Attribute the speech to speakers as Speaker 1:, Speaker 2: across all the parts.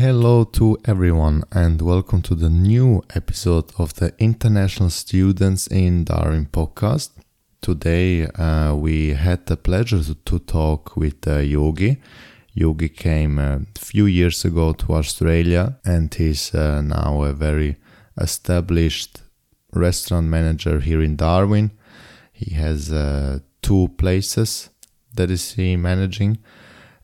Speaker 1: Hello to everyone, and welcome to the new episode of the International Students in Darwin podcast. Today, uh, we had the pleasure to, to talk with uh, Yogi. Yogi came a few years ago to Australia, and he's uh, now a very established restaurant manager here in Darwin. He has uh, two places that is he managing,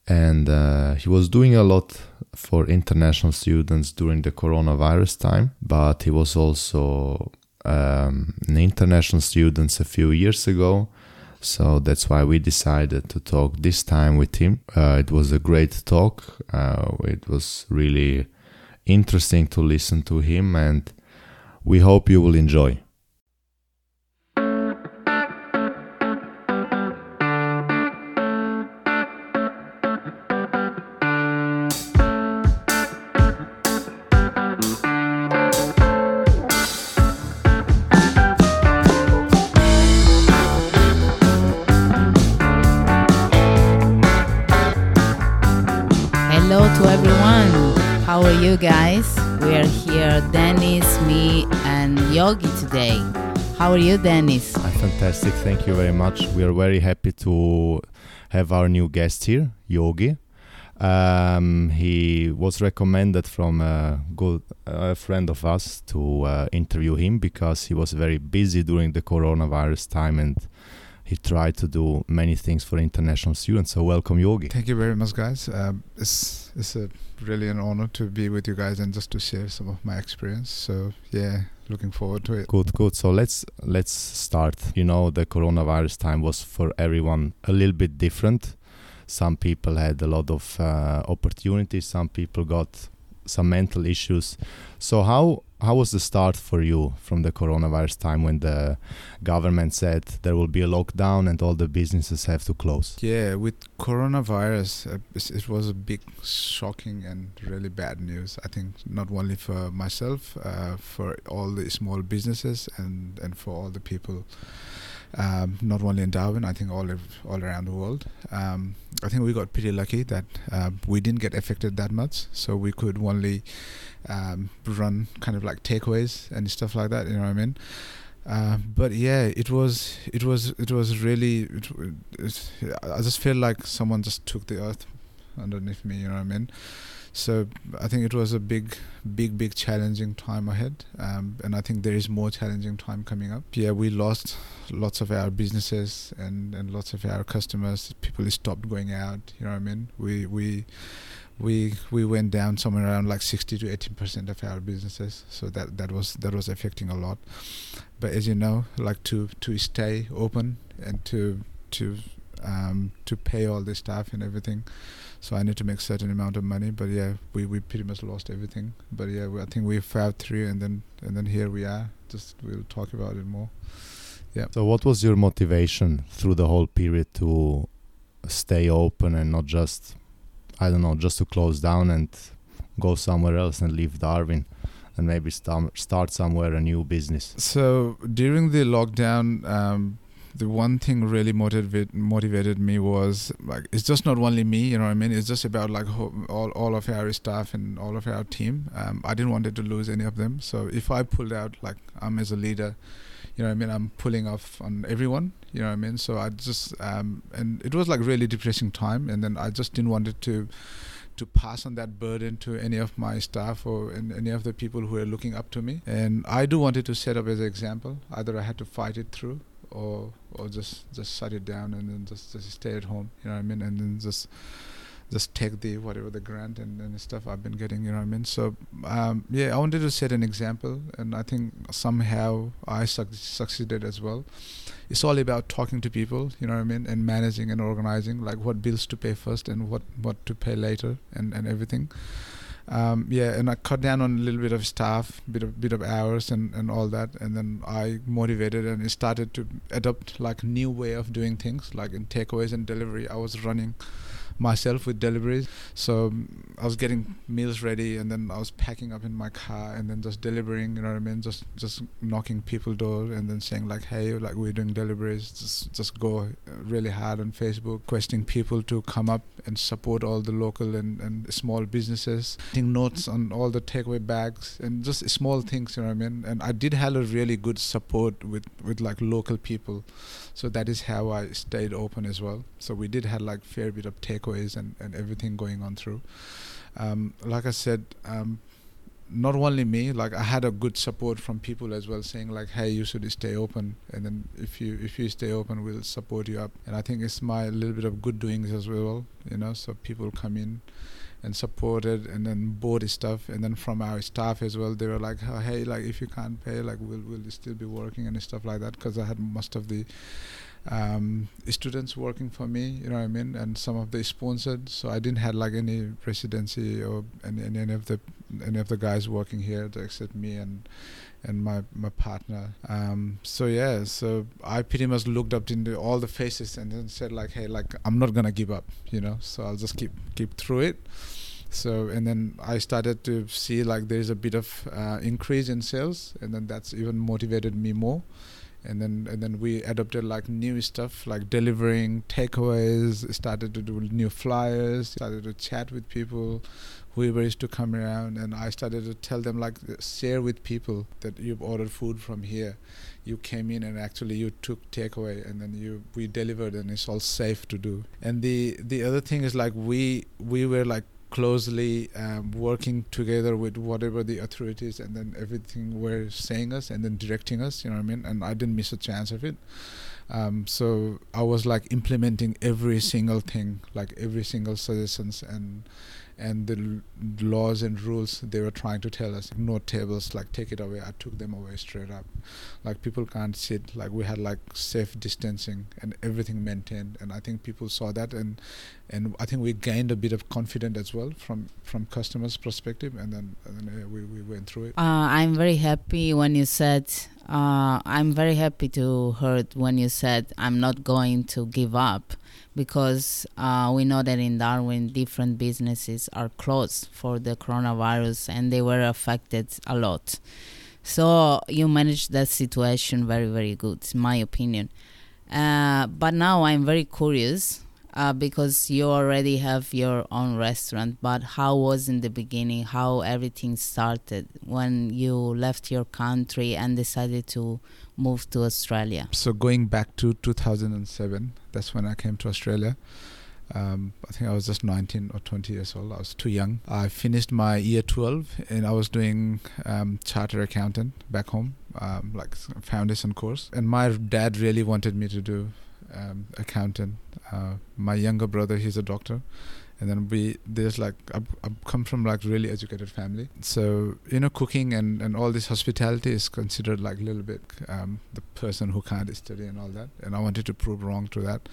Speaker 1: and uh, he was doing a lot for international students during the coronavirus time, but he was also um, an international student a few years ago. So that's why we decided to talk this time with him. Uh, it was a great talk. Uh, it was really interesting to listen to him, and we hope you will enjoy.
Speaker 2: Are you, Dennis?
Speaker 1: Ah, Fantastic. Thank you very much. We are very happy to have our new guest here, Yogi. Um, he was recommended from a good a friend of us to uh, interview him because he was very busy during the coronavirus time and he tried to do many things for international students. So welcome, Yogi.
Speaker 3: Thank you very much, guys. Um, it's it's a really an honor to be with you guys and just to share some of my experience. So yeah, looking forward to it.
Speaker 1: Good, good. So let's let's start. You know, the coronavirus time was for everyone a little bit different. Some people had a lot of uh, opportunities. Some people got some mental issues. So how how was the start for you from the coronavirus time when the government said there will be a lockdown and all the businesses have to close?
Speaker 3: Yeah, with coronavirus, uh, it was a big, shocking, and really bad news. I think not only for myself, uh, for all the small businesses, and and for all the people. Um, not only in Darwin, I think all av- all around the world. Um, I think we got pretty lucky that uh, we didn't get affected that much, so we could only um, run kind of like takeaways and stuff like that. You know what I mean? Uh, but yeah, it was it was it was really. It, it, I just feel like someone just took the earth underneath me. You know what I mean? So I think it was a big, big, big challenging time ahead, um, and I think there is more challenging time coming up. Yeah, we lost lots of our businesses and, and lots of our customers. People stopped going out. You know what I mean? We we we we went down somewhere around like 60 to 80 percent of our businesses. So that that was that was affecting a lot. But as you know, like to to stay open and to to um, to pay all the staff and everything. So I need to make certain amount of money. But yeah, we, we pretty much lost everything. But yeah, we, I think we fought through, and then and then here we are. Just we'll talk about it more. Yeah.
Speaker 1: So what was your motivation through the whole period to stay open and not just I don't know, just to close down and go somewhere else and leave Darwin and maybe start start somewhere a new business?
Speaker 3: So during the lockdown, um, the one thing really motivate, motivated me was like it's just not only me, you know what I mean. It's just about like all all of our staff and all of our team. Um, I didn't want to lose any of them. So if I pulled out, like I'm as a leader, you know I mean. I'm pulling off on everyone, you know what I mean. So I just um, and it was like really depressing time, and then I just didn't want it to to pass on that burden to any of my staff or an- any of the people who are looking up to me. And I do wanted to set up as an example. Either I had to fight it through or or just just shut it down and then just, just stay at home. You know what I mean? And then just just take the whatever the grant and, and stuff I've been getting. You know what I mean? So um, yeah, I wanted to set an example, and I think somehow I suc succeeded as well. It's all about talking to people, you know what I mean, and managing and organizing, like what bills to pay first and what what to pay later, and and everything. Um, yeah, and I cut down on a little bit of staff, bit of bit of hours, and, and all that, and then I motivated and started to adopt like new way of doing things, like in takeaways and delivery. I was running myself with deliveries. So um, I was getting meals ready, and then I was packing up in my car, and then just delivering. You know what I mean? Just just knocking people door, and then saying like, "Hey, like we're doing deliveries." Just just go uh, really hard on Facebook, requesting people to come up and support all the local and, and small businesses. Taking notes on all the takeaway bags and just small things. You know what I mean? And I did have a really good support with with like local people so that is how I stayed open as well. So we did have like fair bit of takeaways and, and everything going on through. Um, like I said, um, not only me, like I had a good support from people as well, saying like, "Hey, you should stay open, and then if you if you stay open, we'll support you up." And I think it's my little bit of good doings as well, you know. So people come in and supported and then bought stuff. And then from our staff as well they were like oh, hey like if you can't pay like we'll, we'll still be working and stuff like that because i had most of the um, students working for me you know what i mean? And some of the sponsored so i didn't have like any residency or any, any of the any of the guys working here except me and and my my partner. Um, so yeah, so I pretty much looked up into all the faces and then said like, hey, like I'm not gonna give up, you know. So I'll just keep keep through it. So and then I started to see like there's a bit of uh, increase in sales, and then that's even motivated me more. And then and then we adopted like new stuff like delivering takeaways. Started to do new flyers. Started to chat with people whoever is to come around and i started to tell them like share with people that you've ordered food from here. You came in and actually you took takeaway and then you we delivered and it's all safe to do. And the the other thing is like we we were like closely um, working together with whatever the authorities and then everything were saying us and then directing us you know what i mean? And i didn't miss a chance of it. Um, so i was like implementing every single thing like every single suggestions and and the laws and rules they were trying to tell us no tables like take it away. I took them away straight up. Like people can't sit like we had like safe distancing and everything maintained. And i think people saw that and and i think we gained a bit of confidence as well from from customers perspective. And then, and then uh, we, we went through it.
Speaker 2: Uh, i'm very happy when you said uh, i'm very happy to heard when you said i'm not going to give up because uh, we know that in Darwin, different businesses are closed for the coronavirus and they were affected a lot. So you managed that situation very, very good, in my opinion. Uh, but now I'm very curious uh, because you already have your own restaurant. But how was in the beginning? How everything started when you left your country and decided to move to Australia?
Speaker 3: So going back to 2007, that's when I came to Australia. Um, I think I was just 19 or 20 years old. I was too young. I finished my year 12 and I was doing um, charter accountant back home, um, like foundation course. And my dad really wanted me to do um, accountant. Uh, my younger brother, he's a doctor, and then we there's like I come from like really educated family, so you know cooking and and all this hospitality is considered like a little bit um, the person who can't study and all that. And I wanted to prove wrong to that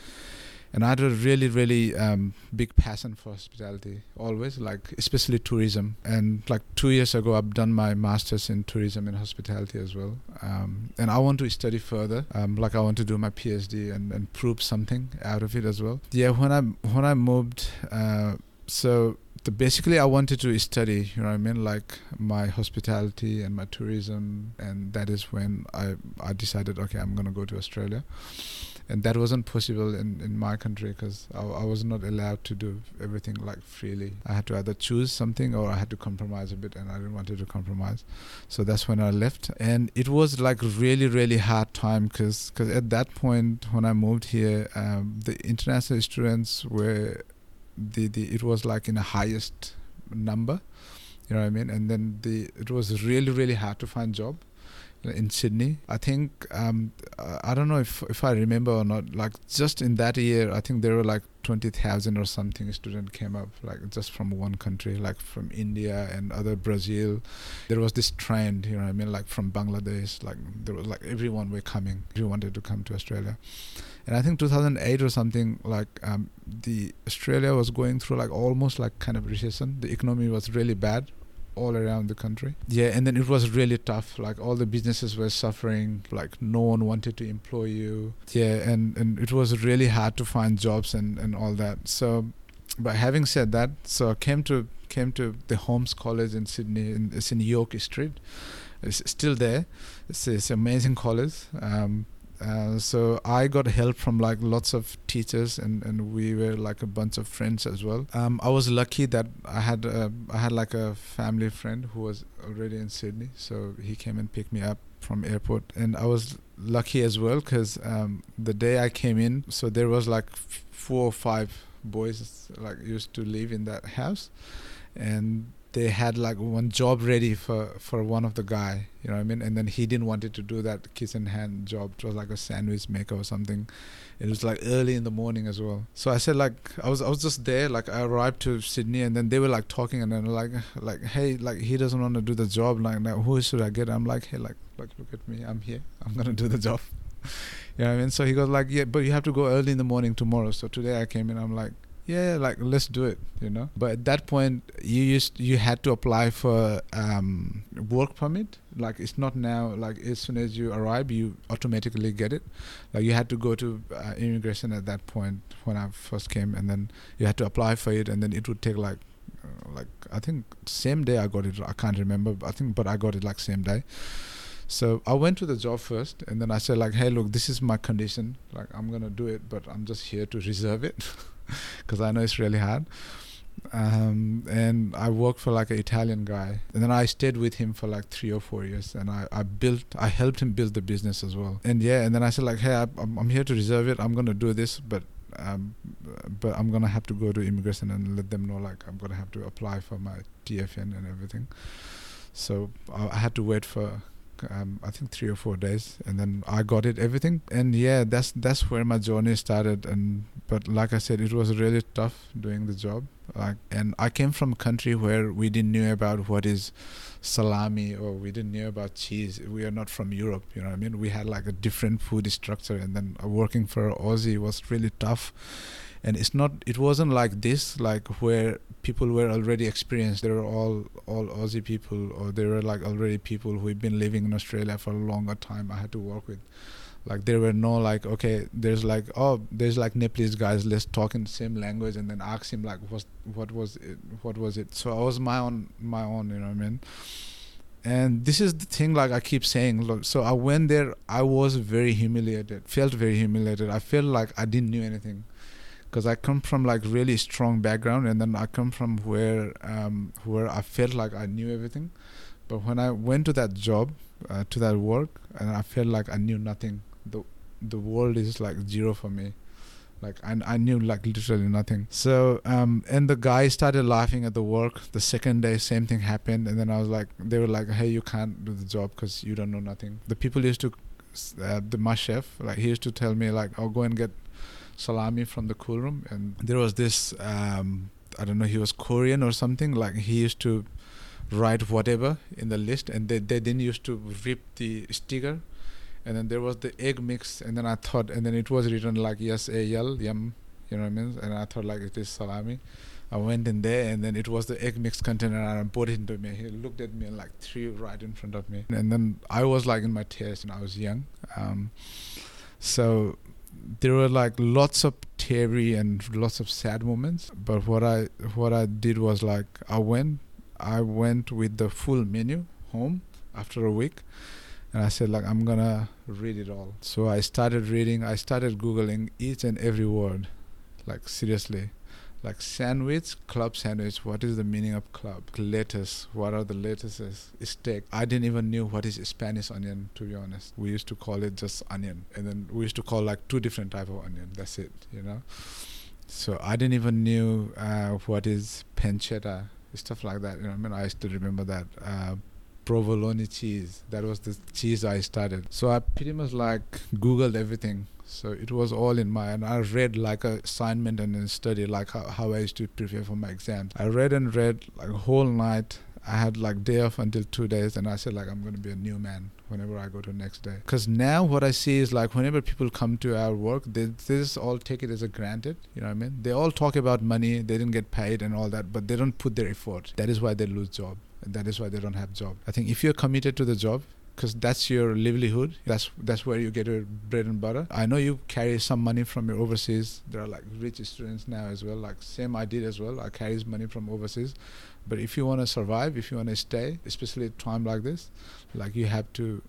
Speaker 3: and I had a really, really um, big passion for hospitality always, like especially tourism. And like two years ago, I've done my master's in tourism and hospitality as well. Um, and I want to study further. Um, like I want to do my PhD and, and prove something out of it as well. Yeah, when I when I moved, uh, so basically I wanted to study, you know what I mean, like my hospitality and my tourism, and that is when I I decided, okay, I'm gonna go to Australia and that wasn't possible in, in my country because I, I, was not allowed to do everything like freely. I had to either choose something or I had to compromise a bit, and I didn't want to compromise. So that's when I left, and it was like really really hard time because because at that point when I moved here, um, the international students were the, the it was like in the highest number you know what I mean and then the it was really really hard to find job in Sydney. I think um, I don't know if if I remember or not. Like just in that year, I think there were like twenty thousand or something students came up, like just from one country, like from India and other Brazil. There was this trend, you know, I mean, like from Bangladesh, like there was like everyone were coming. Everyone wanted to come to Australia, and I think 2008 or something, like um, the Australia was going through like almost like kind of recession. The economy was really bad all around the country. Yeah, and then it was really tough. Like all the businesses were suffering. Like no one wanted to employ you. Yeah, and and it was really hard to find jobs and and all that. So but having said that, so I came to came to the Holmes College in Sydney. In, it's in York Street. It's still there. It's, it's amazing college. Um, uh, so I got help from like lots of teachers, and, and we were like a bunch of friends as well. Um, I was lucky that I had a, I had like a family friend who was already in Sydney, so he came and picked me up from airport, and I was lucky as well because um, the day I came in, so there was like four or five boys like used to live in that house, and they had like one job ready for for one of the guy you know what i mean? And then he didn't wanted to do that kitchen hand job. It was like a sandwich maker or something. It was like early in the morning as well. So i said like i was i was just there like i arrived to sydney and then they were like talking and then like like hey like he doesn't want to do the job. Like now who should i get? I'm like hey like like look at me. I'm here. I'm gonna do the job. You know what i mean? So he goes like yeah but you have to go early in the morning tomorrow. So today i came in i'm like yeah like let's do it you know? But at that point you used you had to apply for um, work permit. Like it's not now like as soon as you arrive you automatically get it. Like you had to go to uh, immigration at that point when i first came and then you had to apply for it and then it would take like uh, like i think same day i got it. I can't remember i think but i got it like same day. So I went to the job first, and then I said like, "Hey, look, this is my condition. Like, I'm gonna do it, but I'm just here to reserve it." because I know it's really hard. Um, and I worked for like an Italian guy, and then I stayed with him for like three or four years, and I, I built, I helped him build the business as well. And yeah, and then I said like, hey, I, I'm, I'm here to reserve it. I'm gonna do this, but um, but I'm gonna have to go to immigration and let them know like I'm gonna have to apply for my TFN and everything. So I, I had to wait for um, I think three or four days, and then I got it everything. And yeah, that's that's where my journey started. And but like I said, it was really tough doing the job. Like, and I came from a country where we didn't know about what is salami or we didn't know about cheese. We are not from Europe, you know what I mean? We had like a different food structure, and then working for Aussie was really tough and it's not it wasn't like this like where people were already experienced. They were all all aussie people or they were like already people who've been living in australia for a longer time i had to work with. Like there were no like okay there's like oh there's like nepalese guys let's talk in the same language and then ask him like what what was it what was it? So i was my own my own you know what i mean? And this is the thing like i keep saying look so i went there i was very humiliated felt very humiliated. I felt like i didn't know anything because I come from like really strong background, and then I come from where um, where I felt like I knew everything, but when I went to that job, uh, to that work, and I felt like I knew nothing. the The world is like zero for me, like I I knew like literally nothing. So um, and the guy started laughing at the work. The second day, same thing happened, and then I was like, they were like, hey, you can't do the job because you don't know nothing. The people used to, uh, the my chef, like he used to tell me like, I'll go and get salami from the cool room, and there was this um, I don't know he was Korean or something. Like he used to write whatever in the list, and they they then used to rip the sticker, and then there was the egg mix, and then I thought, and then it was written like yes a yum, you know what I mean, and I thought like it is salami. I went in there and then it was the egg mix container and I brought it into me. He looked at me like threw right in front of me. And then I was like in my tears and I was young. Um, so there were like lots of teary and lots of sad moments but what i what i did was like i went i went with the full menu home after a week and i said like i'm gonna read it all. So i started reading i started googling each and every word like seriously like sandwich, club sandwich. What is the meaning of club? Lettuce. What are the lettuces? Steak. I didn't even knew what is Spanish onion. To be honest, we used to call it just onion, and then we used to call like two different type of onion. That's it. You know. So I didn't even knew uh, what is pancetta, stuff like that. You know, I mean, I to remember that. Uh, provolone cheese. That was the cheese I started. So I pretty much like Googled everything so it was all in my, and I read like a assignment and then study like how, how I used to prepare for my exams. I read and read like a whole night. I had like day off until two days, and I said like I'm going to be a new man whenever I go to next day. Because now what I see is like whenever people come to our work, they, they just all take it as a granted. You know what I mean? They all talk about money, they didn't get paid and all that, but they don't put their effort. That is why they lose job. And that is why they don't have job. I think if you're committed to the job, because that's your livelihood. That's that's where you get your bread and butter. I know you carry some money from your overseas. There are like rich students now as well. Like same I did as well. I carries money from overseas, but if you want to survive, if you want to stay, especially at time like this, like you have to,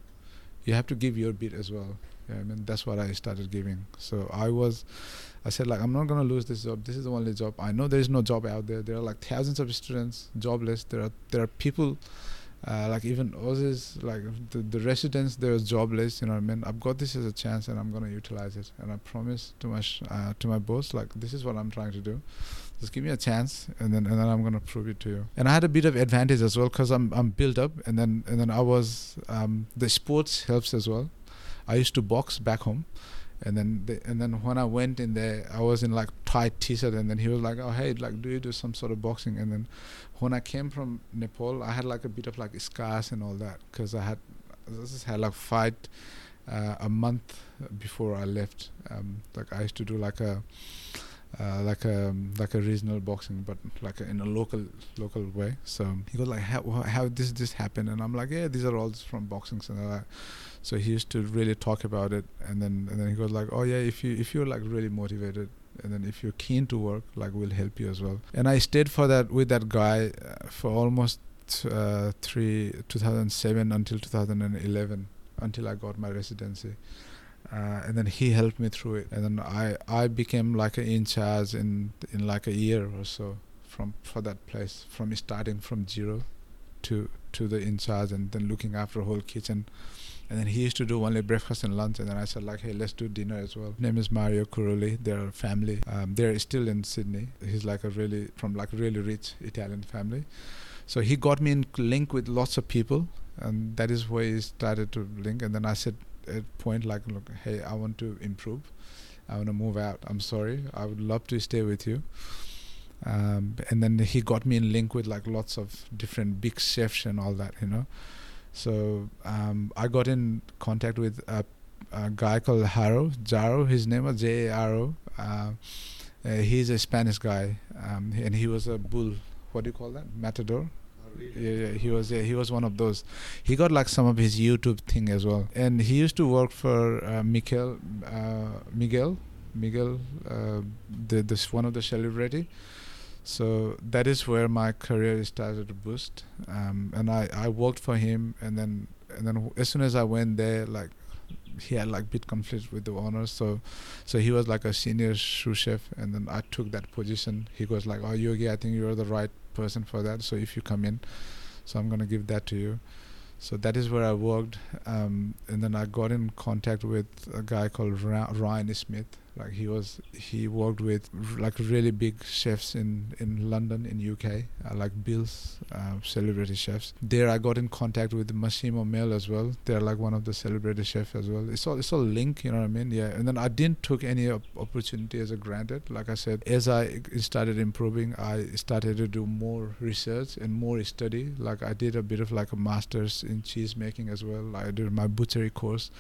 Speaker 3: you have to give your bit as well. Yeah, I mean that's what I started giving. So I was, I said like I'm not gonna lose this job. This is the only job. I know there is no job out there. There are like thousands of students jobless. There are there are people uh, like even Aussies, like the, the residents, they're jobless. You know what I mean? I've got this as a chance, and I'm gonna utilize it. And I promise to my sh- uh, to my boss, like this is what I'm trying to do. Just give me a chance, and then and then I'm gonna prove it to you. And I had a bit of advantage as well because I'm I'm built up, and then and then I was um, the sports helps as well. I used to box back home, and then the, and then when I went in there, I was in like tight t-shirt, and then he was like, "Oh hey, like do you do some sort of boxing?" And then when I came from Nepal, I had like a bit of like scars and all that because I had just had like fight uh, a month before I left. Um, like I used to do like a uh, like a like a regional boxing, but like a, in a local local way. So he goes like, how how this this happened? And I'm like, yeah, these are all from boxing and all that. So he used to really talk about it, and then and then he goes like, oh yeah, if you if you're like really motivated, and then if you're keen to work, like we'll help you as well. And I stayed for that with that guy uh, for almost uh, three 2007 until 2011 until I got my residency. Uh, and then he helped me through it, and then I I became like an in charge in in like a year or so from for that place from starting from zero to to the in charge and then looking after whole kitchen and then he used to do only breakfast and lunch. And then i said like hey let's do dinner as well. Name is mario curuli they're a family. Um, they're still in sydney. He's like a really from like really rich italian family. So he got me in link with lots of people. And that is where he started to link. And then i said at point like look hey i want to improve. I want to move out. I'm sorry. I would love to stay with you. Um, and then he got me in link with like lots of different big chefs and all that you know so um, I got in contact with a, a guy called Haro Jaro. His name was J A R O. Uh, uh, he's a Spanish guy, um, and he was a bull. What do you call that? Matador. Yeah, yeah, he was yeah, he was one of those. He got like some of his YouTube thing as well, and he used to work for uh, Miguel, uh, Miguel, Miguel, uh, the this one of the celebrity so that is where my career started to boost. Um, and I, I worked for him and then and then as soon as I went there like he had like bit conflict with the owners so so he was like a senior sous chef and then I took that position. He goes like oh Yogi I think you're the right person for that. So if you come in so I'm gonna give that to you. So that is where I worked. Um, and then I got in contact with a guy called Ryan Smith like he was he worked with like really big chefs in in london in uk uh, like bill's uh, celebrity chefs. There i got in contact with massimo mel as well. They're like one of the celebrity chefs as well. It's all it's all link you know what i mean? Yeah and then i didn't took any opportunity as a granted. Like i said as i started improving i started to do more research and more study. Like i did a bit of like a master's in cheese making as well. I did my butchery course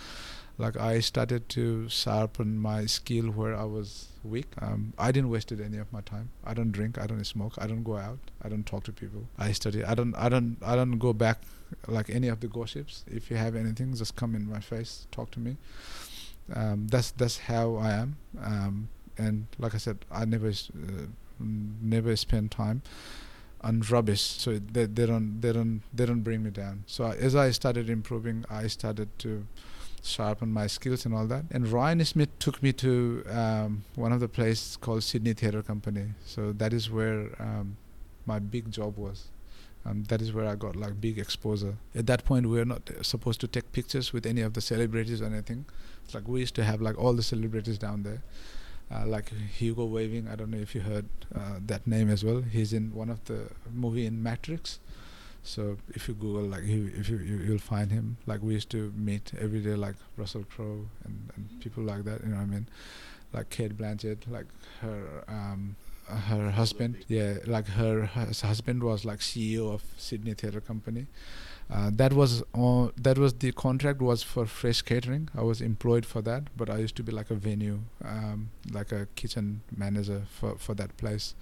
Speaker 3: like I started to sharpen my skill where I was weak. Um, I didn't waste any of my time. I don't drink. I don't smoke. I don't go out. I don't talk to people. I study. I don't. I don't. I don't go back like any of the gossips. If you have anything, just come in my face, talk to me. Um, that's that's how I am. Um, and like I said, I never uh, never spend time on rubbish so they, they don't they don't they don't bring me down so as i started improving i started to sharpen my skills and all that. And Ryan Smith took me to um, one of the places called Sydney Theatre Company. So that is where um, my big job was. Um, that is where I got like big exposure. At that point, we were not supposed to take pictures with any of the celebrities or anything. It's like we used to have like all the celebrities down there. Uh, like Hugo Weaving. I don't know if you heard uh, that name as well. He's in one of the movie in Matrix. So if you Google, like, he, if you, you will find him. Like we used to meet every day, like Russell Crowe and, and people like that. You know what I mean? Like Cate Blanchett, like her um, her husband. Yeah, like her, husband was like CEO of Sydney Theatre Company. Uh, that was that was the contract was for fresh catering. I was employed for that, but I used to be like a venue, um, like a kitchen manager for for that place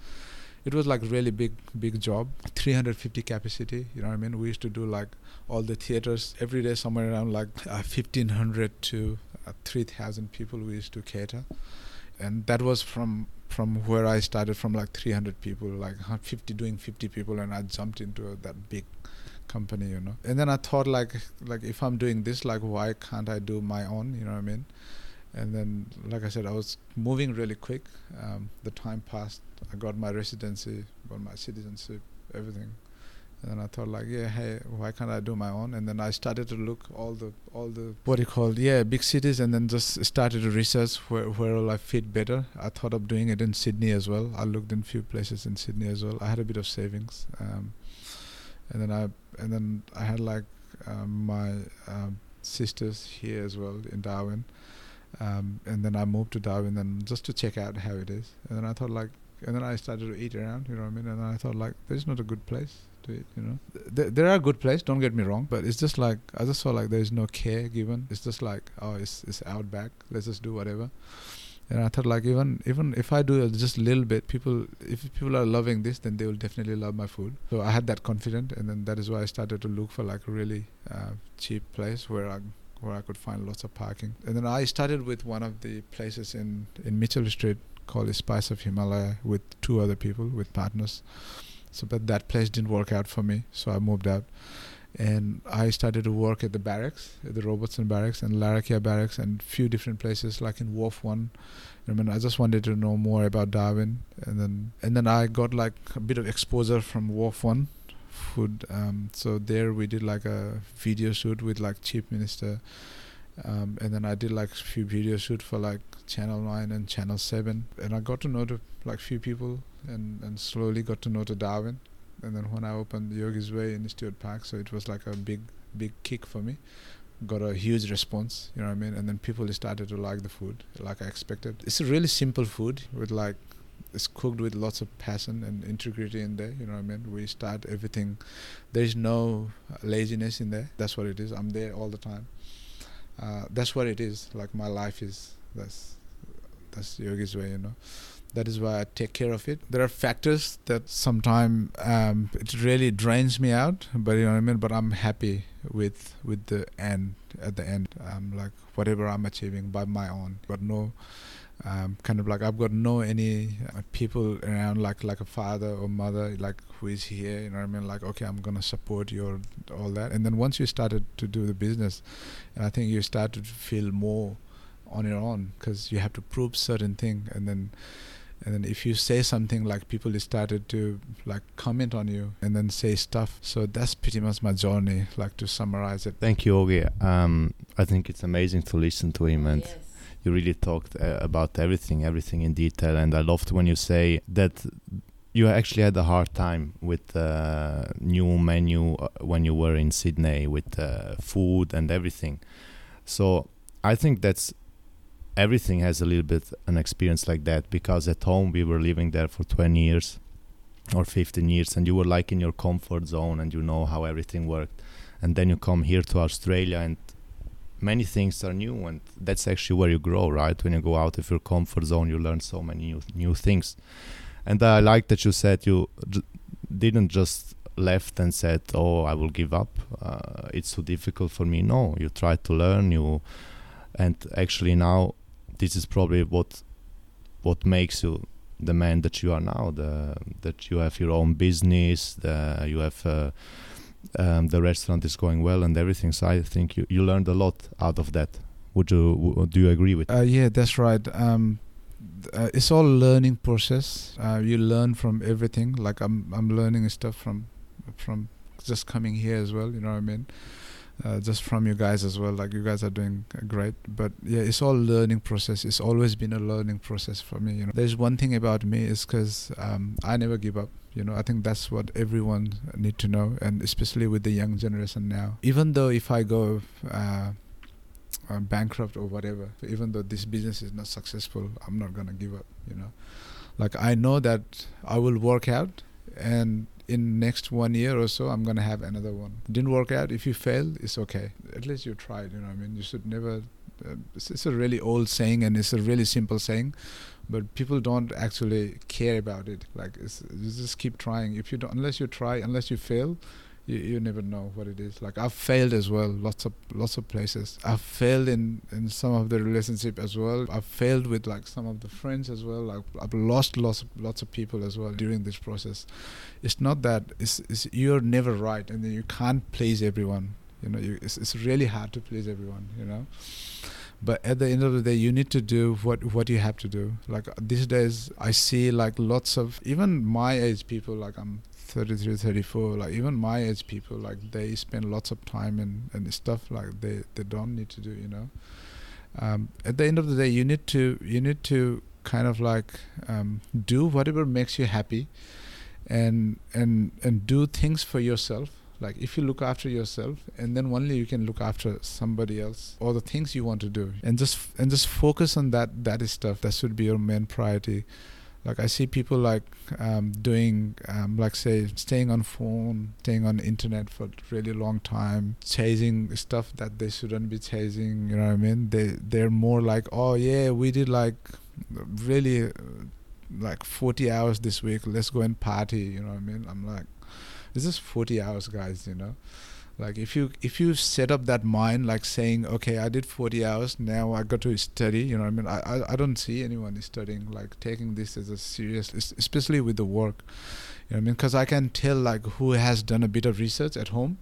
Speaker 3: it was like really big big job. 350 capacity you know what i mean? We used to do like all the theaters. Every day somewhere around like uh, 1500 to uh, 3000 people we used to cater. And that was from from where i started from like 300 people like 50 doing 50 people and i jumped into that big company you know? And then i thought like like if i'm doing this like why can't i do my own you know what i mean and then like i said i was moving really quick. Um, the time passed. I got my residency got my citizenship everything. And then i thought like yeah hey why can't i do my own? And then i started to look all the all the what you call yeah big cities and then just started to research where where will i fit better. I thought of doing it in sydney as well. I looked in few places in sydney as well. I had a bit of savings. Um, and then i and then i had like um, my um, sisters here as well in darwin um, and then I moved to Darwin and just to check out how it is. And then I thought like, and then I started to eat around, you know what I mean? And I thought like, there's not a good place to eat, you know. Th- there are good places, don't get me wrong, but it's just like I just saw like there's no care given. It's just like, oh, it's it's outback. Let's just do whatever. And I thought like even even if I do just a little bit, people if people are loving this, then they will definitely love my food. So I had that confidence, and then that is why I started to look for like a really uh, cheap place where I where I could find lots of parking. And then I started with one of the places in, in Mitchell Street called the Spice of Himalaya with two other people, with partners. So, but that place didn't work out for me, so I moved out. And I started to work at the barracks, at the Robertson barracks and Larrakeyah barracks, and few different places like in Wharf One. I mean, I just wanted to know more about Darwin, and then and then I got like a bit of exposure from Wharf One, food. Um, so there we did like a video shoot with like chief minister, um, and then I did like a few video shoot for like Channel Nine and Channel Seven, and I got to know the, like few people, and and slowly got to know to Darwin, and then when I opened Yogi's Way in Stuart Park, so it was like a big big kick for me. Got a huge response, you know what I mean, and then people started to like the food like I expected. It's a really simple food with like it's cooked with lots of passion and integrity in there. You know what I mean? We start everything. There's no laziness in there. That's what it is. I'm there all the time. Uh, that's what it is. Like my life is. That's that's yogi's way. You know. That is why I take care of it. There are factors that sometimes um, it really drains me out, but you know what I mean. But I'm happy with with the end. At the end, I'm like whatever I'm achieving by my own, but no um, kind of like I've got no any uh, people around like like a father or mother like who is here you know what I mean? Like okay I'm gonna support you or all that. And then once you started to do the business and I think you started to feel more on your own because you have to prove certain thing and then and then if you say something like people started to like comment on you and then say stuff. So that's pretty much my journey like to summarize it.
Speaker 1: Thank you Yogi um, I think it's amazing to listen to him and yes you really talked uh, about everything, everything in detail, and I loved when you say that you actually had a hard time with uh, new menu uh, when you were in Sydney with uh, food and everything. So I think that's everything has a little bit an experience like that because at home we were living there for 20 years or 15 years and you were like in your comfort zone and you know how everything worked and then you come here to Australia and many things are new and that's actually where you grow right? When you go out of your comfort zone you learn so many new new things. And i like that you said you j- didn't just left and said oh i will give up uh, it's too difficult for me. No you try to learn you and actually now this is probably what what makes you the man that you are now the that you have your own business the, you have uh, um, the restaurant is going well and everything. So I think you, you learned a lot out of that. Would you do you agree with?
Speaker 3: Uh, yeah, that's right. Um, uh, it's all learning process. Uh, you learn from everything. Like I'm I'm learning stuff from from just coming here as well. You know what I mean? Uh, just from you guys as well. Like you guys are doing great, but yeah, it's all learning process. It's always been a learning process for me. You know, there's one thing about me is because um, I never give up you know i think that's what everyone need to know and especially with the young generation now even though if i go uh, uh, bankrupt or whatever even though this business is not successful i'm not gonna give up you know like i know that i will work out and in next one year or so i'm gonna have another one didn't work out if you fail it's okay at least you tried you know i mean you should never Uh, it's, it's a really old saying and it's a really simple saying, but people don't actually care about it. Like it's, you just keep trying. If you don't, unless you try, unless you fail, you, you never know what it is. Like I've failed as well, lots of lots of places. I've failed in in some of the relationship as well. I've failed with like some of the friends as well. Like I've lost lots of lots of people as well during this process. It's not that it's, it's you're never right, and then you can't please everyone. You know, you, it's it's really hard to please everyone. You know but at the end of the day you need to do what what you have to do like these days i see like lots of even my age people like i'm 33 34 like even my age people like they spend lots of time and, and stuff like they, they don't need to do you know? Um, at the end of the day you need to you need to kind of like um, do whatever makes you happy and and and do things for yourself. Like if you look after yourself and then only you can look after somebody else or the things you want to do and just and just focus on that that is stuff. That should be your main priority like i see people like um, doing um, like say staying on phone staying on internet for really long time chasing stuff that they shouldn't be chasing you know what i mean? They they're more like oh yeah we did like really uh, like 40 hours this week let's go and party you know what i mean? I'm like this is 40 hours guys you know like if you if you set up that mind like saying okay i did 40 hours now i got to study you know i mean? I i, I don't see anyone studying like taking this as a serious especially with the work. You know i mean? Because i can tell like who has done a bit of research at home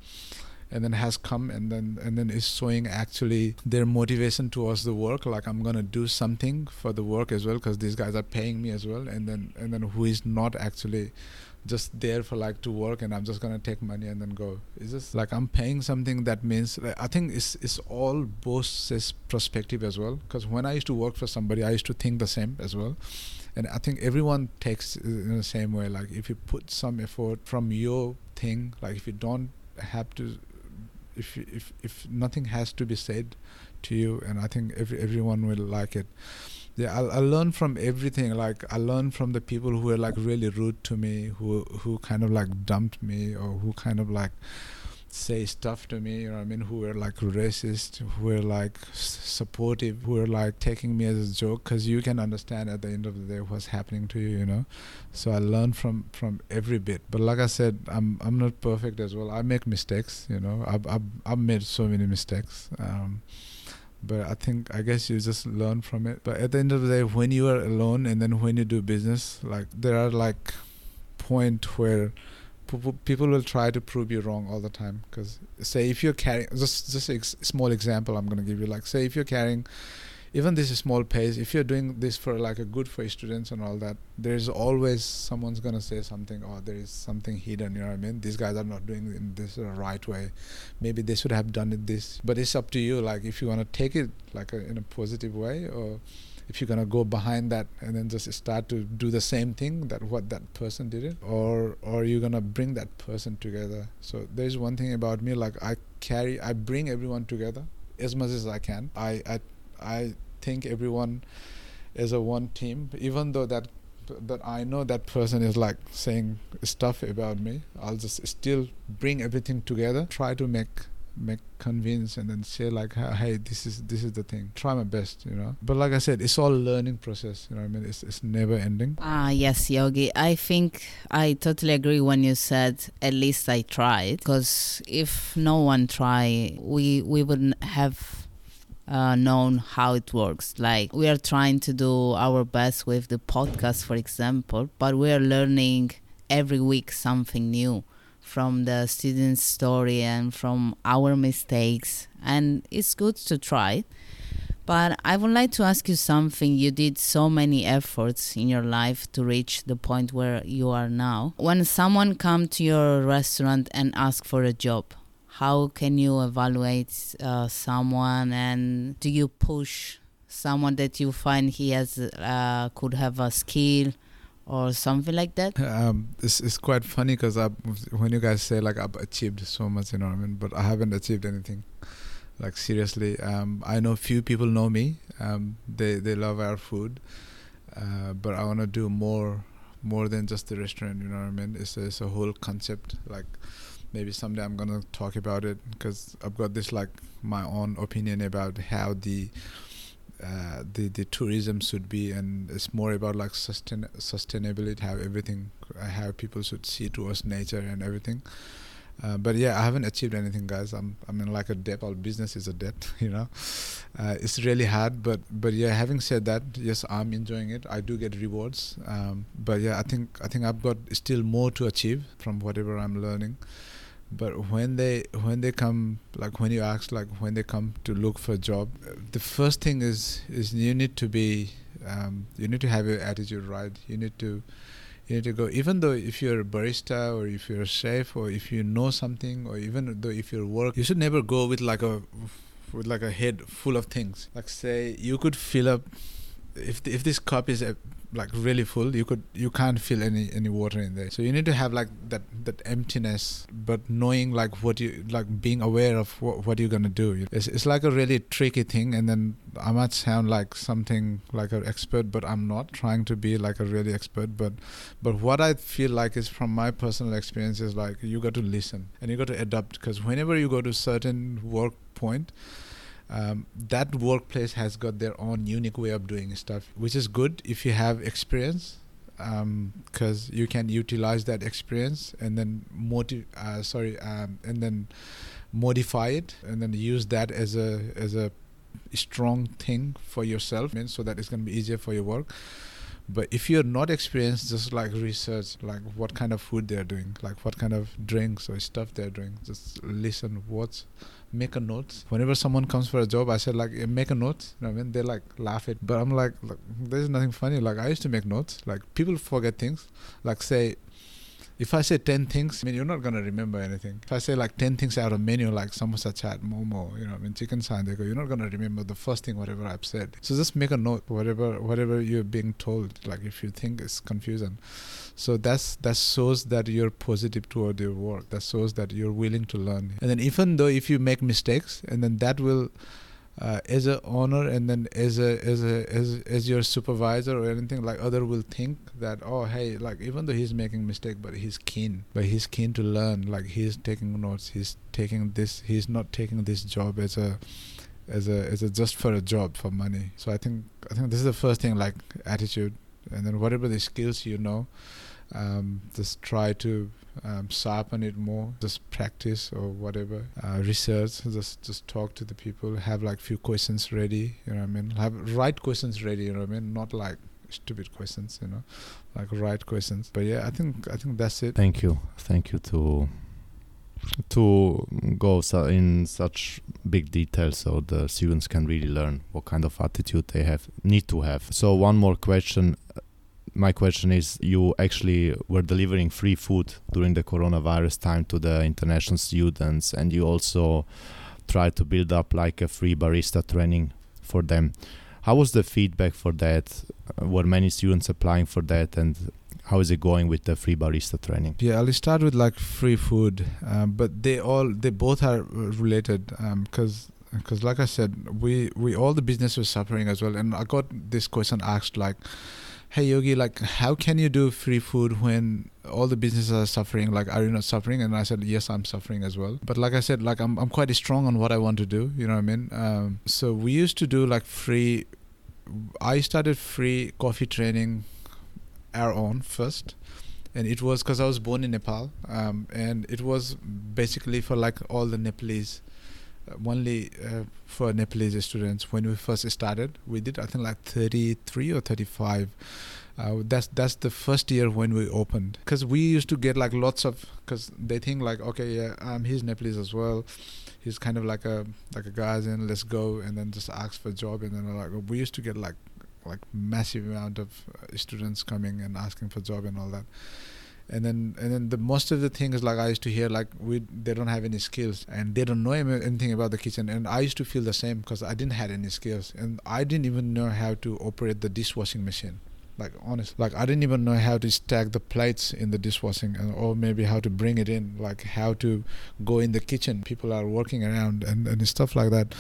Speaker 3: and then has come and then and then is showing actually their motivation towards the work like i'm gonna do something for the work as well because these guys are paying me as well and then and then who is not actually just there for like to work and I'm just gonna take money and then go. It's just like I'm paying something that means like, I think it's it's all both perspective as well. Because when I used to work for somebody, I used to think the same as well. And I think everyone takes in the same way. Like if you put some effort from your thing, like if you don't have to, if if if nothing has to be said to you, and I think every everyone will like it yeah I, I learned from everything like i learned from the people who were like really rude to me who who kind of like dumped me or who kind of like say stuff to me you know i mean? Who were like racist who were like s- supportive who were like taking me as a joke because you can understand at the end of the day what's happening to you you know? So i learned from from every bit. But like i said i'm i'm not perfect as well. I make mistakes you know? I've i've, I've made so many mistakes um, but I think I guess you just learn from it. But at the end of the day, when you are alone and then when you do business, like there are like point where people will try to prove you wrong all the time. Because say if you're carrying just just a ex- small example, I'm gonna give you like say if you're carrying even this small pace if you're doing this for like a good for students and all that there's always someone's gonna say something or there is something hidden you know what i mean? These guys are not doing this right way. Maybe they should have done it this. But it's up to you like if you want to take it like a, in a positive way or if you're gonna go behind that and then just start to do the same thing that what that person did it or or you're gonna bring that person together. So there's one thing about me like i carry i bring everyone together as much as i can. I i I think everyone is a one team, even though that that I know that person is like saying stuff about me. I'll just still bring everything together, try to make make convince and then say like hey this is this is the thing. Try my best you know? But like i said it's all learning process you know i mean? It's, it's never ending.
Speaker 2: Ah yes yogi. I think i totally agree when you said at least i tried because if no one try we we wouldn't have uh, known how it works. Like we are trying to do our best with the podcast, for example, but we are learning every week something new from the student's story and from our mistakes, and it's good to try. But I would like to ask you something. You did so many efforts in your life to reach the point where you are now. When someone come to your restaurant and ask for a job, how can you evaluate uh, someone and do you push someone that you find he has uh, could have a skill or something like that?
Speaker 3: Um, it's, it's quite funny because when you guys say like i've achieved so much you know what i mean? But i haven't achieved anything like seriously. Um, i know few people know me. Um, they they love our food. Uh, but i want to do more more than just the restaurant you know what i mean? It's, it's a whole concept like maybe someday I'm gonna talk about it because I've got this like my own opinion about how the uh, the the tourism should be, and it's more about like sustain sustainability, how everything, how people should see towards nature and everything. Uh, but yeah, I haven't achieved anything, guys. I'm I'm in like a debt. All business is a debt, you know. Uh, it's really hard, but but yeah. Having said that, yes, I'm enjoying it. I do get rewards, um, but yeah, I think I think I've got still more to achieve from whatever I'm learning but when they when they come like when you ask like when they come to look for a job the first thing is is you need to be um, you need to have your attitude right. You need to you need to go even though if you're a barista or if you're a chef or if you know something or even though if you're work you should never go with like a with like a head full of things. Like say you could fill up if if this cup is a like really full you could you can't feel any any water in there. So you need to have like that that emptiness but knowing like what you like being aware of what, what you're gonna do. It's, it's like a really tricky thing and then i might sound like something like an expert but i'm not trying to be like a really expert but but what i feel like is from my personal experience is like you got to listen and you got to adapt because whenever you go to certain work point um, that workplace has got their own unique way of doing stuff, which is good if you have experience, because um, you can utilize that experience and then motiv- uh, sorry, um, and then modify it and then use that as a as a strong thing for yourself, and so that it's going to be easier for your work. But if you're not experienced, just like research, like what kind of food they're doing, like what kind of drinks or stuff they're doing. Just listen what's make a note. Whenever someone comes for a job, I said like make a note. You know what I mean? They like laugh it, but I'm like, look, there's nothing funny. Like I used to make notes. Like people forget things. Like say if I say 10 things, I mean, you're not going to remember anything. If I say like 10 things out of menu, like samosa chat, momo, you know, I mean, chicken sadeko, you're not going to remember the first thing, whatever I've said. So just make a note, whatever, whatever you're being told, like if you think it's confusing. So that's, that shows that you're positive toward your work. That shows that you're willing to learn. And then even though if you make mistakes, and then that will, uh, as a owner and then as a as a as as your supervisor or anything like other will think that oh hey like even though he's making mistake but he's keen. But he's keen to learn. Like he's taking notes. He's taking this he's not taking this job as a as a as a just for a job for money. So i think i think this is the first thing like attitude. And then whatever the skills you know um, just try to um, sharpen it more just practice or whatever uh, research just just talk to the people have like few questions ready you know what i mean? Have right questions ready you know what i mean? Not like stupid questions you know? Like right questions. But yeah i think i think that's it.
Speaker 1: Thank you. Thank you to to go in such big detail so the students can really learn what kind of attitude they have need to have. So one more question my question is you actually were delivering free food during the coronavirus time to the international students and you also tried to build up like a free barista training for them. How was the feedback for that? Were many students applying for that and how is it going with the free barista training?
Speaker 3: Yeah i'll start with like free food um, but they all they both are related because um, because like i said we we all the business was suffering as well and i got this question asked like hey yogi like how can you do free food when all the businesses are suffering? Like are you not suffering? And i said yes i'm suffering as well. But like i said like i'm, I'm quite strong on what i want to do you know what i mean? Um, so we used to do like free i started free coffee training our own first. And it was because i was born in nepal um, and it was basically for like all the nepalese only uh, for Nepalese students when we first started. We did I think like 33 or 35. Uh, that's that's the first year when we opened because we used to get like lots of because they think like okay yeah um he's Nepalese as well he's kind of like a like a guys in let's go and then just ask for a job and then like we used to get like like massive amount of uh, students coming and asking for job and all that and then and then the most of the things like I used to hear like we they don't have any skills and they don't know anything about the kitchen. And I used to feel the same because I didn't have any skills and I didn't even know how to operate the dishwashing machine. Like honest like I didn't even know how to stack the plates in the dishwashing or maybe how to bring it in like how to go in the kitchen. People are working around and, and stuff like that.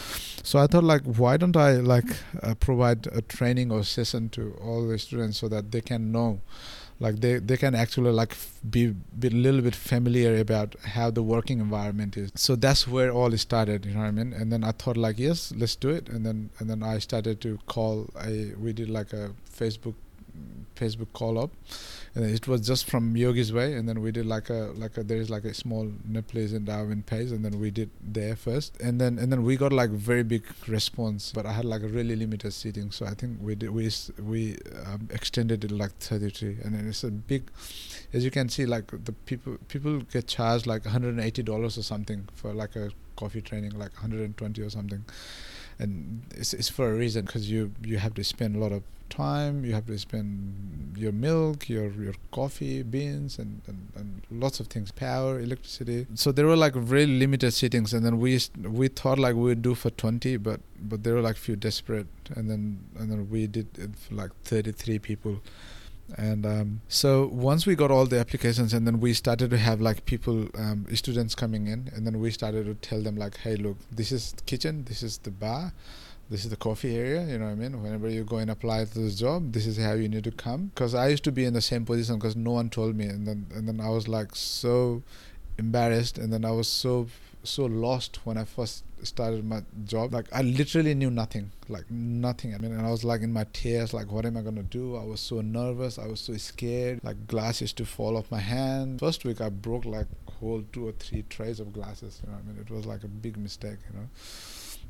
Speaker 3: So I thought like why don't I like uh, provide a training or session to all the students so that they can know like they, they can actually like be, be a little bit familiar about how the working environment is. So that's where all started you know what i mean? And then i thought like yes let's do it. And then and then i started to call i we did like a facebook facebook call up and it was just from Yogi's Way, and then we did like a like a there is like a small place in Darwin Place, and then we did there first, and then and then we got like very big response, but I had like a really limited seating, so I think we did we we um, extended it like 33, and then it's a big, as you can see, like the people people get charged like 180 dollars or something for like a coffee training, like 120 or something and it's, it's for a reason because you you have to spend a lot of time you have to spend your milk your your coffee beans and, and, and lots of things power electricity. So there were like really limited sittings and then we we thought like we would do for 20 but but there were like few desperate. And then and then we did it for like 33 people and um, so once we got all the applications and then we started to have like people um, students coming in and then we started to tell them like hey look this is the kitchen this is the bar this is the coffee area you know what i mean? Whenever you go and apply to this job this is how you need to come. Because i used to be in the same position because no one told me. And then and then i was like so embarrassed and then i was so so lost when i first started my job. Like i literally knew nothing like nothing. I mean and i was like in my tears like what am i gonna do? I was so nervous. I was so scared. Like glasses to fall off my hand. First week i broke like whole two or three trays of glasses you know i mean? It was like a big mistake you know?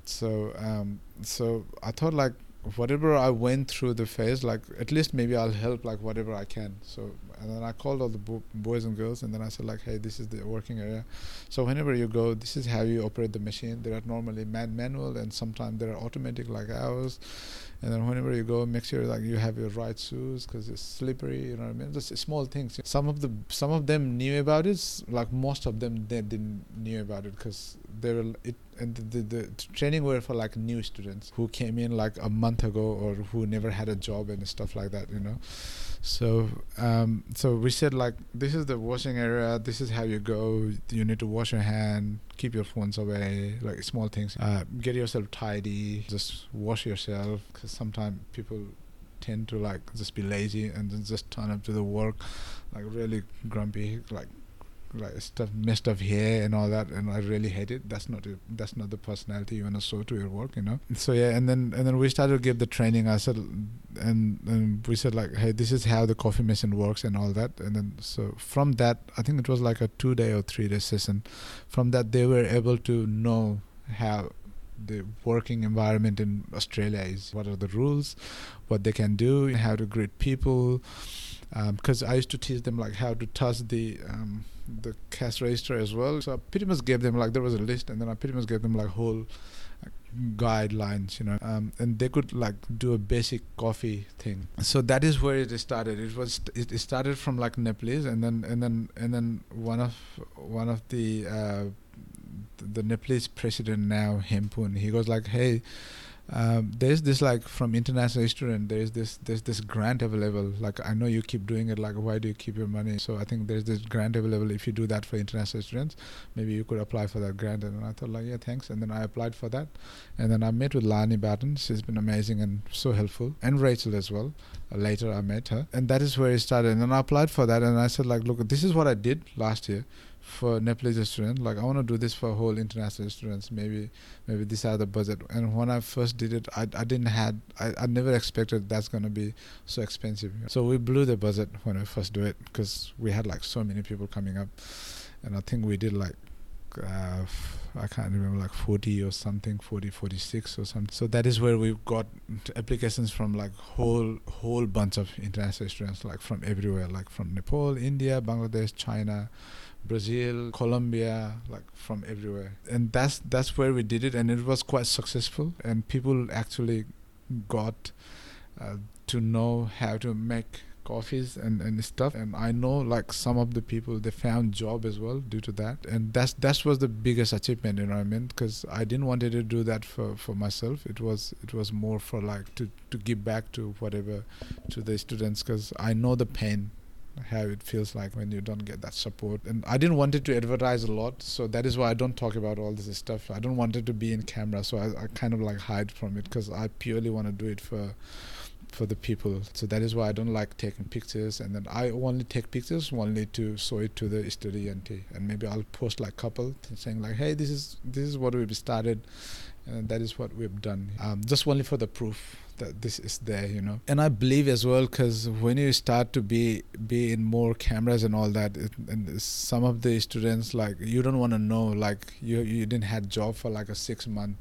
Speaker 3: So um so i thought like whatever I went through the phase, like at least maybe I'll help like whatever I can. So and then I called all the bo- boys and girls, and then I said like, hey, this is the working area. So whenever you go, this is how you operate the machine. There are normally man manual, and sometimes there are automatic like ours. And then whenever you go, make sure like you have your right shoes because it's slippery. You know what I mean? Just small things. Some of the some of them knew about it. Like most of them, they didn't knew about it because they were it and the, the, the, training were for like new students who came in like a month ago or who never had a job and stuff like that you know so um, so we said like this is the washing area this is how you go you need to wash your hand keep your phones away like small things. Uh, get yourself tidy just wash yourself because sometimes people tend to like just be lazy and then just turn up to the work like really grumpy like like stuff messed up hair and all that and i really hate it. That's not that's not the personality you want to show to your work you know? So yeah and then and then we started to give the training. I said and and we said like hey this is how the coffee machine works and all that. And then so from that i think it was like a two day or three day session. From that they were able to know how the working environment in australia is what are the rules what they can do how to greet people because um, I used to teach them like how to touch the um, the cash register as well. So I pretty much gave them like there was a list, and then I pretty much gave them like whole like, guidelines, you know, um, and they could like do a basic coffee thing. So that is where it started. It was it started from like Nepalese, and then and then and then one of one of the uh, the Nepalese president now Hempun, he goes like, hey um, there's this like from international student there's this there's this grant available. Like i know you keep doing it like why do you keep your money? So i think there's this grant available if you do that for international students. Maybe you could apply for that grant. And i thought like yeah thanks. And then i applied for that. And then i met with lani batten she's been amazing and so helpful. And rachel as well. Uh, later i met her. And that is where it started. And then i applied for that and i said like look this is what i did last year for Nepalese students. Like I want to do this for whole international students. Maybe maybe this are the budget. And when I first did it, I, I didn't had I, I never expected that's gonna be so expensive. So we blew the budget when we first do it because we had like so many people coming up, and I think we did like. Uh, I can't remember like 40 or something 40 46 or something so that is where we got applications from like whole whole bunch of international students like from everywhere like from Nepal India Bangladesh China Brazil, Colombia, like from everywhere. And that's that's where we did it, and it was quite successful. And people actually got uh, to know how to make coffees and, and stuff and i know like some of the people they found job as well due to that and that's that was the biggest achievement you know what i mean because i didn't wanted to do that for for myself it was it was more for like to to give back to whatever to the students because i know the pain how it feels like when you don't get that support. And I didn't want it to advertise a lot, so that is why I don't talk about all this stuff. I don't want it to be in camera, so I, I kind of like hide from it because I purely want to do it for for the people. So that is why I don't like taking pictures, and then I only take pictures only to show it to the study and and maybe I'll post like couple saying like, hey, this is this is what we've started, and that is what we've done. Um, just only for the proof that this is there, you know. And I believe as well because when you start to be be in more cameras and all that, it, and some of the students like you don't want to know like you you didn't had job for like a six month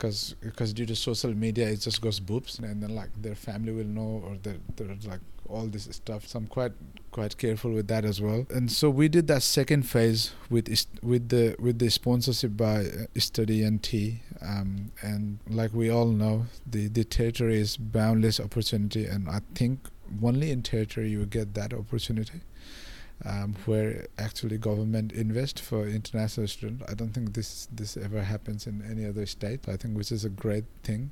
Speaker 3: because because due to social media it just goes boops and then like their family will know or they're, they're like all this stuff. So i'm quite quite careful with that as well. And so we did that second phase with with the with the sponsorship by uh, study and um, and like we all know the the territory is boundless opportunity and i think only in territory you get that opportunity um, where actually government invest for international students. I don't think this this ever happens in any other state. I think which is a great thing.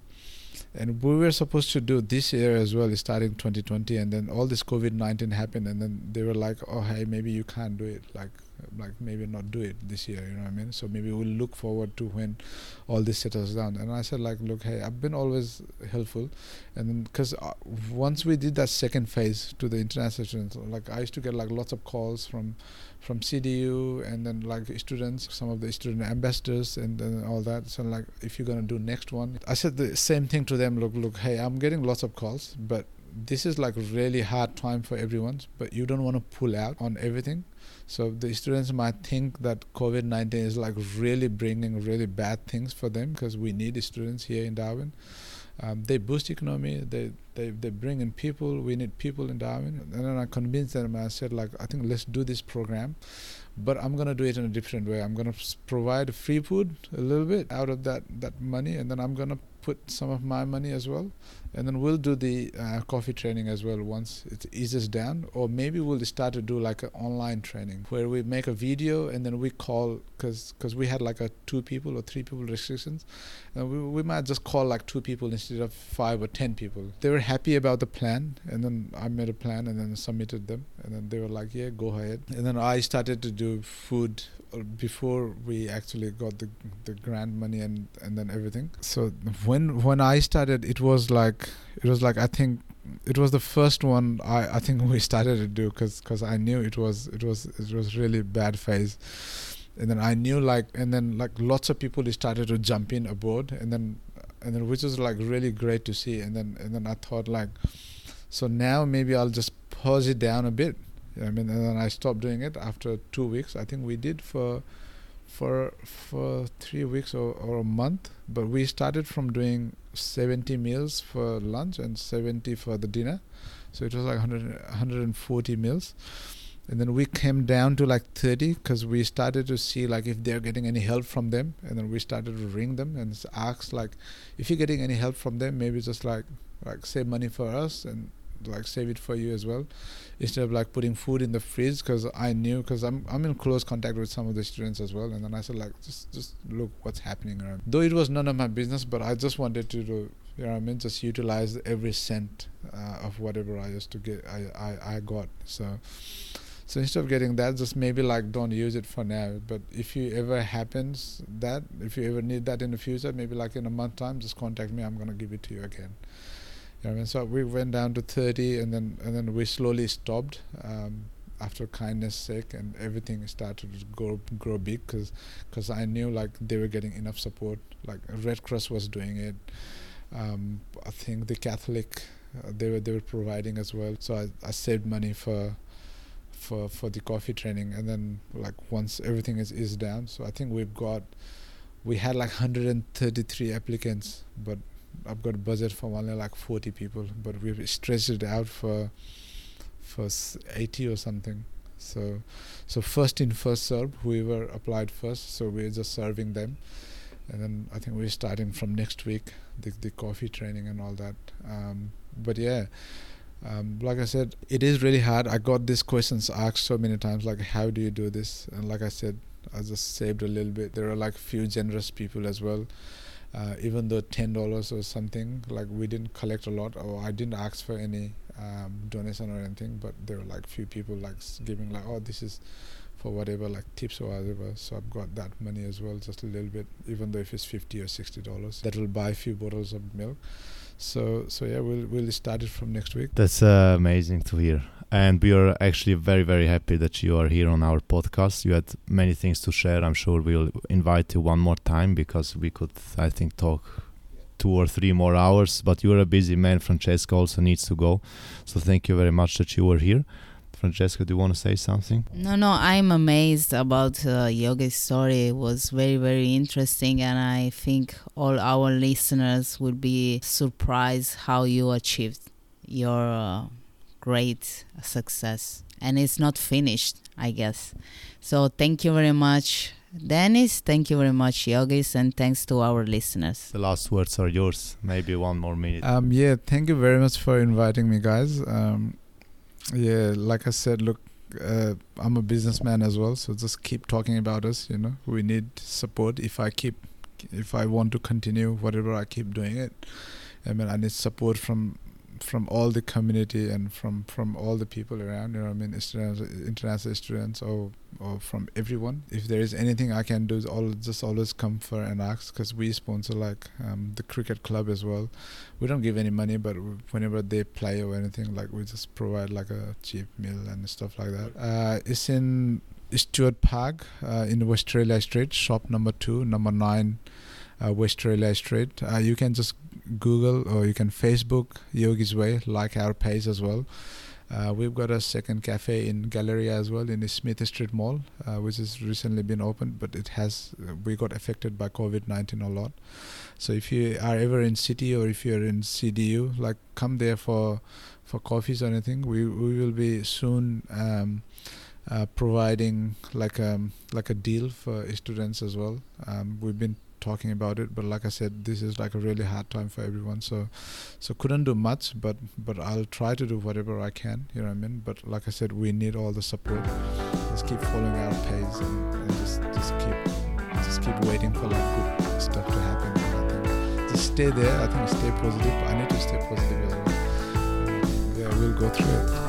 Speaker 3: And we were supposed to do this year as well, starting 2020, and then all this COVID 19 happened, and then they were like, "Oh, hey, maybe you can't do it." Like like maybe not do it this year you know what i mean? So maybe we'll look forward to when all this settles down and i said like look hey i've been always helpful. And because uh, once we did that second phase to the international students like i used to get like lots of calls from from cdu and then like students some of the student ambassadors and, and all that. So like if you're going to do next one i said the same thing to them. Look look hey i'm getting lots of calls but this is like really hard time for everyone but you don't want to pull out on everything so the students might think that COVID 19 is like really bringing really bad things for them because we need students here in Darwin. Um, they boost economy. They, they they bring in people. We need people in Darwin. And then I convinced them. I said like I think let's do this program, but I'm gonna do it in a different way. I'm gonna provide free food a little bit out of that that money, and then I'm gonna put some of my money as well. And then we'll do the uh, coffee training as well once it eases down. Or maybe we'll start to do like an online training where we make a video and then we call because because we had like a two people or three people restrictions. And we, we might just call like two people instead of five or ten people. They were happy about the plan and then i made a plan and then submitted them. And then they were like yeah go ahead. And then i started to do food uh, before we actually got the the grant money and and then everything. So when when i started it was like it was like i think it was the first one i i think we started to do because because i knew it was it was it was really bad phase. And then i knew like and then like lots of people started to jump in aboard. And then and then which was like really great to see. And then and then i thought like so now maybe i'll just pause it down a bit. I mean, and then I stopped doing it after two weeks. I think we did for for for three weeks or, or a month. But we started from doing 70 meals for lunch and 70 for the dinner, so it was like 100, 140 meals. And then we came down to like 30 because we started to see like if they're getting any help from them. And then we started to ring them and ask like, if you're getting any help from them, maybe just like like save money for us and like save it for you as well instead of like putting food in the fridge because I knew because I'm I'm in close contact with some of the students as well and then I said like just just look what's happening around. Though it was none of my business but I just wanted to do you know I mean just utilize every cent uh, of whatever I used to get I, I I got. So so instead of getting that just maybe like don't use it for now. But if you ever happens that if you ever need that in the future maybe like in a month time just contact me. I'm gonna give it to you again you know, so we went down to 30, and then and then we slowly stopped um, after kindness sake, and everything started to grow grow big because because I knew like they were getting enough support. Like Red Cross was doing it. Um, I think the Catholic uh, they were they were providing as well. So I, I saved money for for for the coffee training, and then like once everything is is down, so I think we've got we had like 133 applicants, but I've got a budget for only like 40 people, but we've stretched it out for for 80 or something. So, so first in first served, whoever applied first. So we're just serving them, and then I think we're starting from next week the the coffee training and all that. Um, but yeah. Um, like I said, it is really hard. I got these questions asked so many times, like, how do you do this? And like I said, I just saved a little bit. There are like few generous people as well uh, even though ten dollars or something like we didn't collect a lot or I didn't ask for any um, donation or anything but there were like few people like giving like oh this is for whatever like tips or whatever. So I've got that money as well just a little bit even though if it's 50 or 60 dollars that will buy a few bottles of milk So so yeah, we'll we'll start it from next week.
Speaker 1: That's uh, amazing to hear. And we are actually very, very happy that you are here on our podcast. You had many things to share. I'm sure we'll invite you one more time because we could, I think, talk two or three more hours. But you're a busy man. Francesca also needs to go. So thank you very much that you were here. Francesca, do you want to say something?
Speaker 2: No, no, I'm amazed about uh, Yogi's story. It was very, very interesting, and I think all our listeners will be surprised how you achieved your uh, great success. And it's not finished, I guess. So thank you very much, Dennis. Thank you very much, Yogis, and thanks to our listeners.
Speaker 1: The last words are yours. Maybe one more minute.
Speaker 3: Um, yeah, thank you very much for inviting me, guys. Um, yeah, like I said, look, uh, I'm a businessman as well, so just keep talking about us. You know, we need support. If I keep, if I want to continue whatever I keep doing it, I mean, I need support from from all the community and from from all the people around you know i mean? International students or or from everyone. If there is anything i can do all just always come for and ask because we sponsor like um, the cricket club as well. We don't give any money but whenever they play or anything like we just provide like a cheap meal and stuff like that. Uh, it's in Stuart Park uh, in Westralia Street, shop number two, number nine, uh, Westralia Street. Uh, you can just Google or you can Facebook Yogi's Way, like our page as well. Uh, we've got a second cafe in Galleria as well in the Smith Street Mall, uh, which has recently been opened, but it has uh, we got affected by COVID nineteen a lot. So if you are ever in city or if you're in CDU, like come there for for coffees or anything. We we will be soon. Um, uh, providing like a um, like a deal for students as well. Um, we've been talking about it but like i said this is like a really hard time for everyone so so couldn't do much but but i'll try to do whatever i can you know what i mean? But like i said we need all the support. Just keep following our pace and, and just just keep just keep waiting for like good stuff to happen. I think just stay there. I think stay positive. I need to stay positive as well. Yeah we'll go through it